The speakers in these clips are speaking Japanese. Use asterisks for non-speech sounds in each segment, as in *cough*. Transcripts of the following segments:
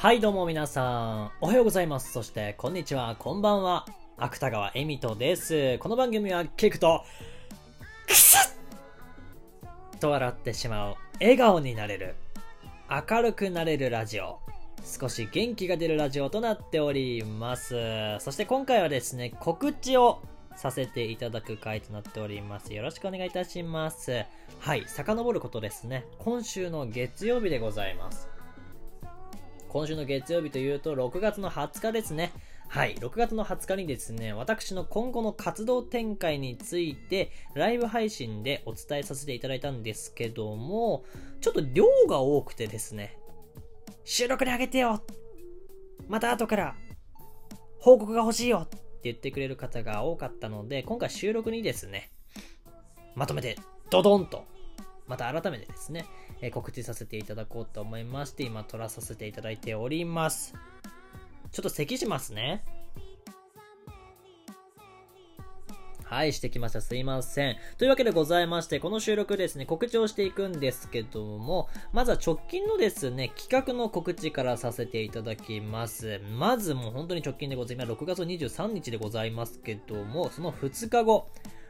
はい、どうも皆さん、おはようございます。そして、こんにちは、こんばんは。芥川恵美とです。この番組は聞くと、くすっと笑ってしまう、笑顔になれる、明るくなれるラジオ。少し元気が出るラジオとなっております。そして今回はですね、告知をさせていただく回となっております。よろしくお願いいたします。はい、遡ることですね。今週の月曜日でございます。今週の月曜日というと6月の20日ですね。はい、6月の20日にですね、私の今後の活動展開についてライブ配信でお伝えさせていただいたんですけども、ちょっと量が多くてですね、収録にあげてよ。また後から報告が欲しいよ。って言ってくれる方が多かったので、今回収録にですね、まとめてドドンとまた改めてですね、え告知させていただこうと思いまして、今撮らさせていただいております。ちょっと咳しますね。はい、してきました。すいません。というわけでございまして、この収録ですね、告知をしていくんですけども、まずは直近のですね、企画の告知からさせていただきます。まずもう本当に直近でございます。6月23日でございますけども、その2日後、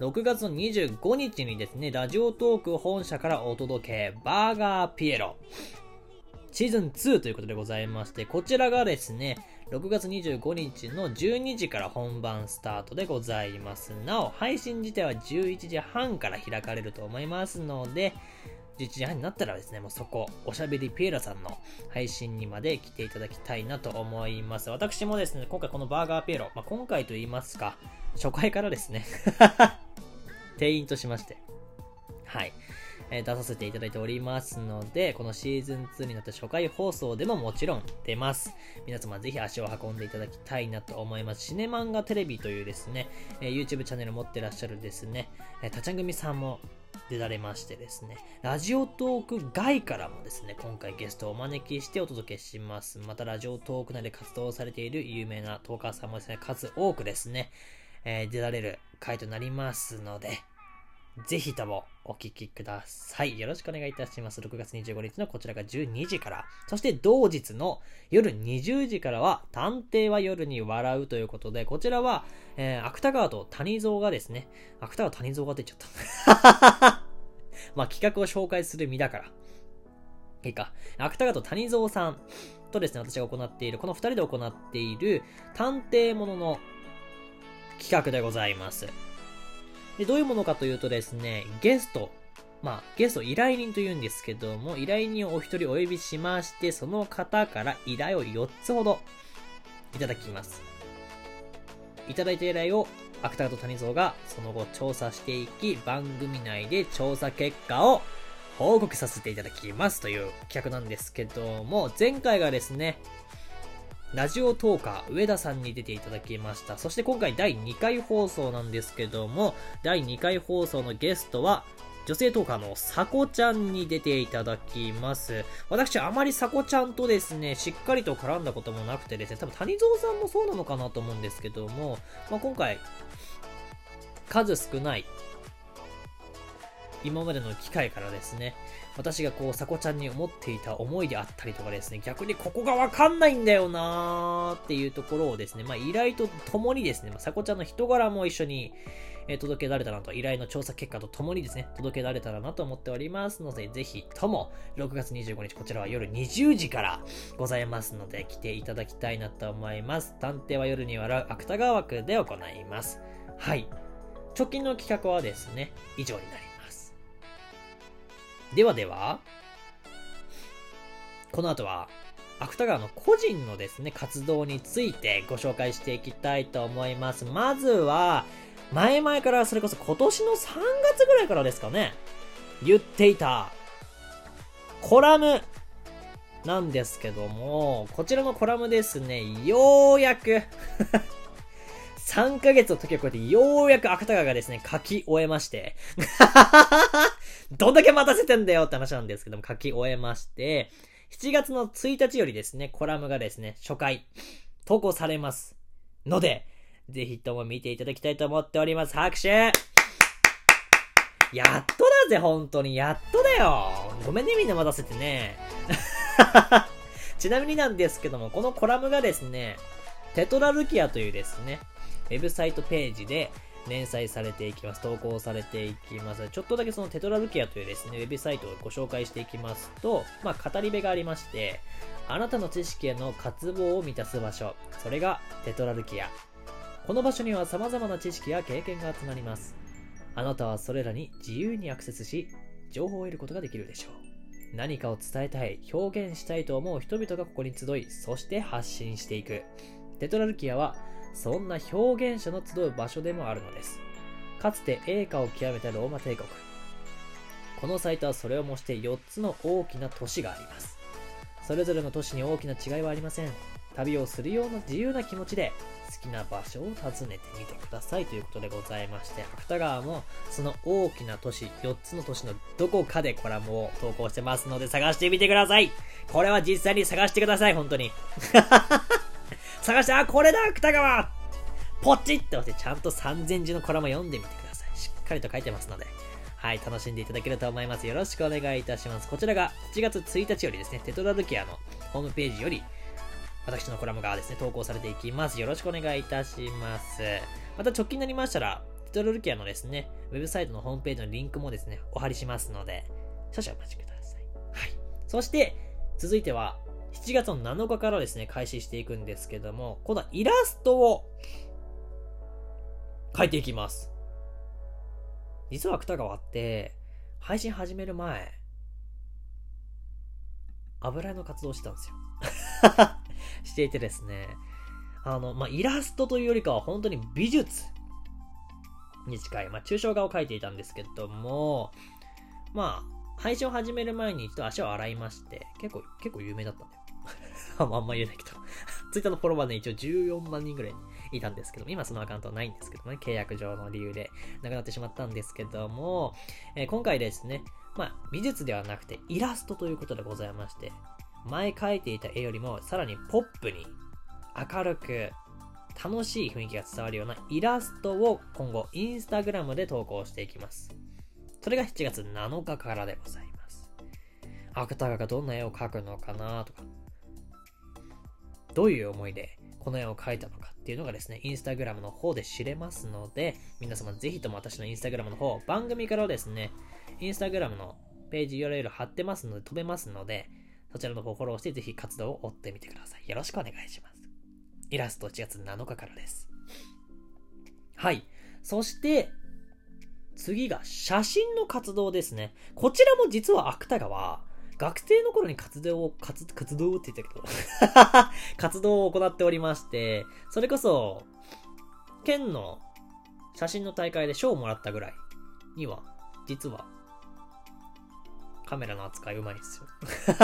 6月の25日にですね、ラジオトーク本社からお届け、バーガーピエロ。シーズン2ということでございまして、こちらがですね、6月25日の12時から本番スタートでございます。なお、配信自体は11時半から開かれると思いますので、11時半になったらですね、もうそこ、おしゃべりピエロさんの配信にまで来ていただきたいなと思います。私もですね、今回このバーガーピエロ、まあ、今回と言いますか、初回からですね、*laughs* 店員としまして、はい、えー出させていただいておりますので、このシーズン2になった初回放送でももちろん出ます。皆様ぜひ足を運んでいただきたいなと思います。シネマンガテレビというですね、えー YouTube チャンネル持ってらっしゃるですね、えー、たちゃん組さんも出られましてですね、ラジオトーク外からもですね、今回ゲストをお招きしてお届けします。またラジオトーク内で活動されている有名なトーカーさんもですね、数多くですね、えー出られる回となりますので、ぜひともお聞きください。よろしくお願いいたします。6月25日のこちらが12時から。そして同日の夜20時からは、探偵は夜に笑うということで、こちらは、えー、芥川と谷蔵がですね、芥川谷蔵が出ちゃった。*laughs* まあ企画を紹介する身だから。いいか。芥川と谷蔵さんとですね、私が行っている、この二人で行っている探偵ものの企画でございます。で、どういうものかというとですね、ゲスト、まあ、ゲスト依頼人というんですけども、依頼人をお一人お呼びしまして、その方から依頼を4つほどいただきます。いただいた依頼を芥川と谷蔵がその後調査していき、番組内で調査結果を報告させていただきますという企画なんですけども、前回がですね、ラジオトーカー上田さんに出ていただきました。そして今回第2回放送なんですけども、第2回放送のゲストは、女性トーカーのさこちゃんに出ていただきます。私、あまりさこちゃんとですね、しっかりと絡んだこともなくてですね、多分谷蔵さんもそうなのかなと思うんですけども、まあ、今回、数少ない、今までの機会からですね、私がこう、さこちゃんに思っていた思いであったりとかですね、逆にここがわかんないんだよなーっていうところをですね、まあ、依頼とともにですね、まあ、さこちゃんの人柄も一緒に、えー届けられたらなと、依頼の調査結果とともにですね、届けられたらなと思っておりますので、ぜひとも、6月25日、こちらは夜20時からございますので、来ていただきたいなと思います。探偵は夜に笑う芥川枠で行います。はい。直近の企画はですね、以上になります。ではでは、この後は、芥川の個人のですね、活動についてご紹介していきたいと思います。まずは、前々からそれこそ今年の3月ぐらいからですかね、言っていた、コラムなんですけども、こちらのコラムですね、ようやく3ヶ月の時を超えてようやく芥川がですね、書き終えまして、*laughs* どんだけ待たせてんだよって話なんですけども、書き終えまして、7月の1日よりですね、コラムがですね、初回、投稿されます。ので、ぜひとも見ていただきたいと思っております。拍手やっとだぜ、本当に。やっとだよ。ごめんね、みんな待たせてね。*laughs* ちなみになんですけども、このコラムがですね、テトラルキアというですね、ウェブサイトページで連載されていきます。投稿されていきます。ちょっとだけそのテトラルキアというですね、ウェブサイトをご紹介していきますと、まあ、語り部がありまして、あなたの知識への渇望を満たす場所。それがテトラルキア。この場所には様々な知識や経験が集まります。あなたはそれらに自由にアクセスし、情報を得ることができるでしょう。何かを伝えたい、表現したいと思う人々がここに集い、そして発信していく。テトラルキアは、そんな表現者の集う場所でもあるのです。かつて栄華を極めたローマ帝国。このサイトはそれを模して4つの大きな都市があります。それぞれの都市に大きな違いはありません。旅をするような自由な気持ちで好きな場所を訪ねてみてくださいということでございまして、芥川もその大きな都市、4つの都市のどこかでコラムを投稿してますので探してみてくださいこれは実際に探してください、本当に。探して、あ、これだ、芥川ポチッと押してちゃんと3000字のコラム読んでみてください。しっかりと書いてますので。はい、楽しんでいただけると思います。よろしくお願いいたします。こちらが7月1日よりですね、テトラルケアのホームページより私のコラムがですね、投稿されていきます。よろしくお願いいたします。また直近になりましたら、テトロルケアのですね、ウェブサイトのホームページのリンクもですね、お貼りしますので、少々お待ちください。はい。そして、続いては、7月の7日からですね、開始していくんですけども、今度はイラストを書いていきます。実は芥川って、配信始める前、油絵の活動してたんですよ。*laughs* していてですね、あの、まあ、イラストというよりかは本当に美術に近い、まあ、抽象画を描いていたんですけども、まあ、配信を始める前に一度足を洗いまして、結構、結構有名だったんだよ。あんま言えないけど *laughs* ツイッターのフォロワーね、一応14万人ぐらいいたんですけども、今そのアカウントはないんですけどもね、契約上の理由でなくなってしまったんですけども、えー、今回ですね、まあ、美術ではなくてイラストということでございまして、前描いていた絵よりもさらにポップに明るく楽しい雰囲気が伝わるようなイラストを今後インスタグラムで投稿していきます。それが7月7日からでございます。芥川がどんな絵を描くのかなとか、どういう思いでこの絵を描いたのかっていうのがですね、インスタグラムの方で知れますので、皆様ぜひとも私のインスタグラムの方、番組からですね、インスタグラムのページ URL 貼ってますので、飛べますので、そちらの方フォローしてぜひ活動を追ってみてください。よろしくお願いします。イラスト1月7日からです。はい。そして、次が写真の活動ですね。こちらも実は芥川、学生の頃に活動を、活、活動って言ったけど *laughs* 活動を行っておりまして、それこそ、県の写真の大会で賞をもらったぐらいには、実はカメラの扱いうまいですよ。*laughs*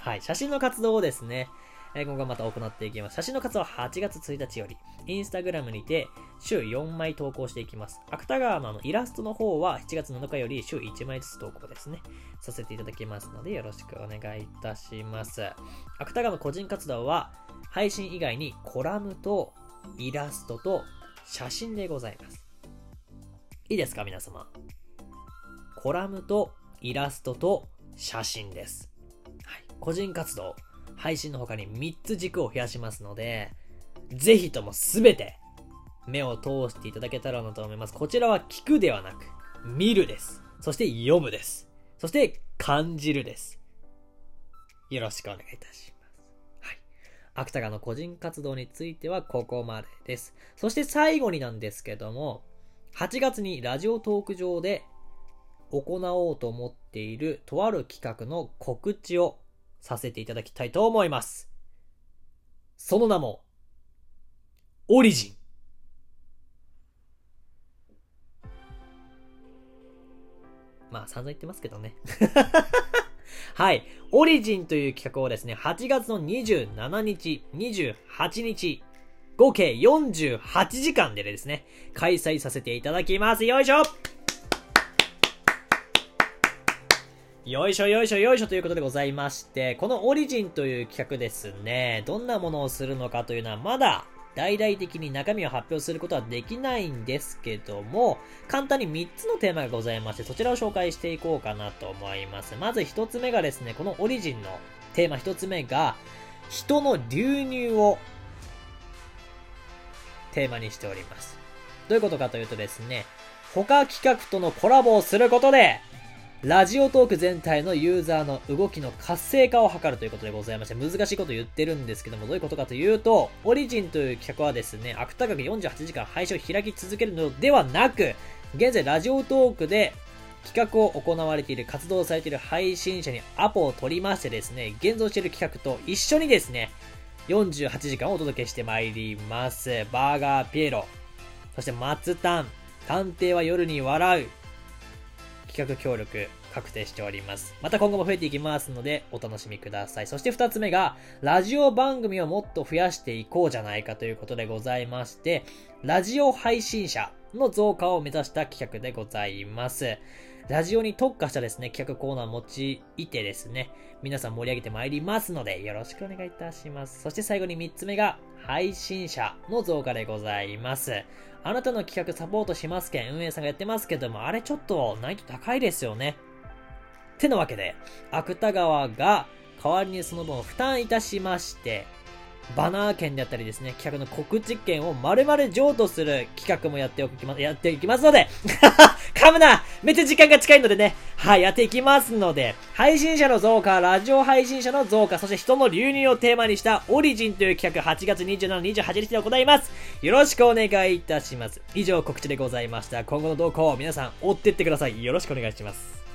はい、写真の活動をですね、今後また行っていきます。写真の活動は8月1日より、インスタグラムにて週4枚投稿していきます。芥川のあのイラストの方は7月7日より週1枚ずつ投稿ですね、させていただきますのでよろしくお願いいたします。芥川の個人活動は配信以外にコラムとイラストと写真でございます。いいですか皆様？コラムとイラストと写真です。はい。個人活動、配信の他に3つ軸を増やしますので、ぜひともすべて目を通していただけたらなと思います。こちらは聞くではなく、見るです。そして読むです。そして感じるです。よろしくお願いいたします。はい。芥川の個人活動についてはここまでです。そして最後になんですけども、8月にラジオトーク上で行おうと思っているとある企画の告知をさせていただきたいと思います。その名も、オリジン。まあ散々言ってますけどね。*laughs* はい。オリジンという企画をですね、8月の27日、28日、合計48時間でですね、開催させていただきます。よいしょよいしょよいしょよいしょということでございまして、このオリジンという企画ですね、どんなものをするのかというのはまだ大々的に中身を発表することはできないんですけども、簡単に3つのテーマがございまして、そちらを紹介していこうかなと思います。まず1つ目がですね、このオリジンのテーマ一つ目が、人の流入をテーマにしております。どういうことかというとですね、他企画とのコラボをすることで、ラジオトーク全体のユーザーの動きの活性化を図るということでございまして、難しいこと言ってるんですけども、どういうことかというと、オリジンという企画はですね、芥川48時間配信を開き続けるのではなく、現在ラジオトークで企画を行われている、活動されている配信者にアポを取りましてですね、現像している企画と一緒にですね、48時間をお届けしてまいります。バーガーピエロ、そして松丹、探偵は夜に笑う、企画協力確定しております。また今後も増えていきますので、お楽しみください。そして二つ目が、ラジオ番組をもっと増やしていこうじゃないかということでございまして、ラジオ配信者の増加を目指した企画でございます。ラジオに特化したですね、企画コーナーを用いてですね、皆さん盛り上げてまいりますので、よろしくお願いいたします。そして最後に3つ目が、配信者の増加でございます。あなたの企画サポートしますけん、運営さんがやってますけども、あれちょっと難易度高いですよね。てなわけで、芥川が代わりにその分負担いたしまして、バナー券であったりですね、企画の告知券を丸々譲渡する企画もやっておきま、やっていきますので、噛むなめっちゃ時間が近いのでね、はい、やっていきますので、配信者の増加、ラジオ配信者の増加、そして人の流入をテーマにしたオリジンという企画8月27、28日で行います。よろしくお願いいたします。以上告知でございました。今後の動向を皆さん追ってってください。よろしくお願いします。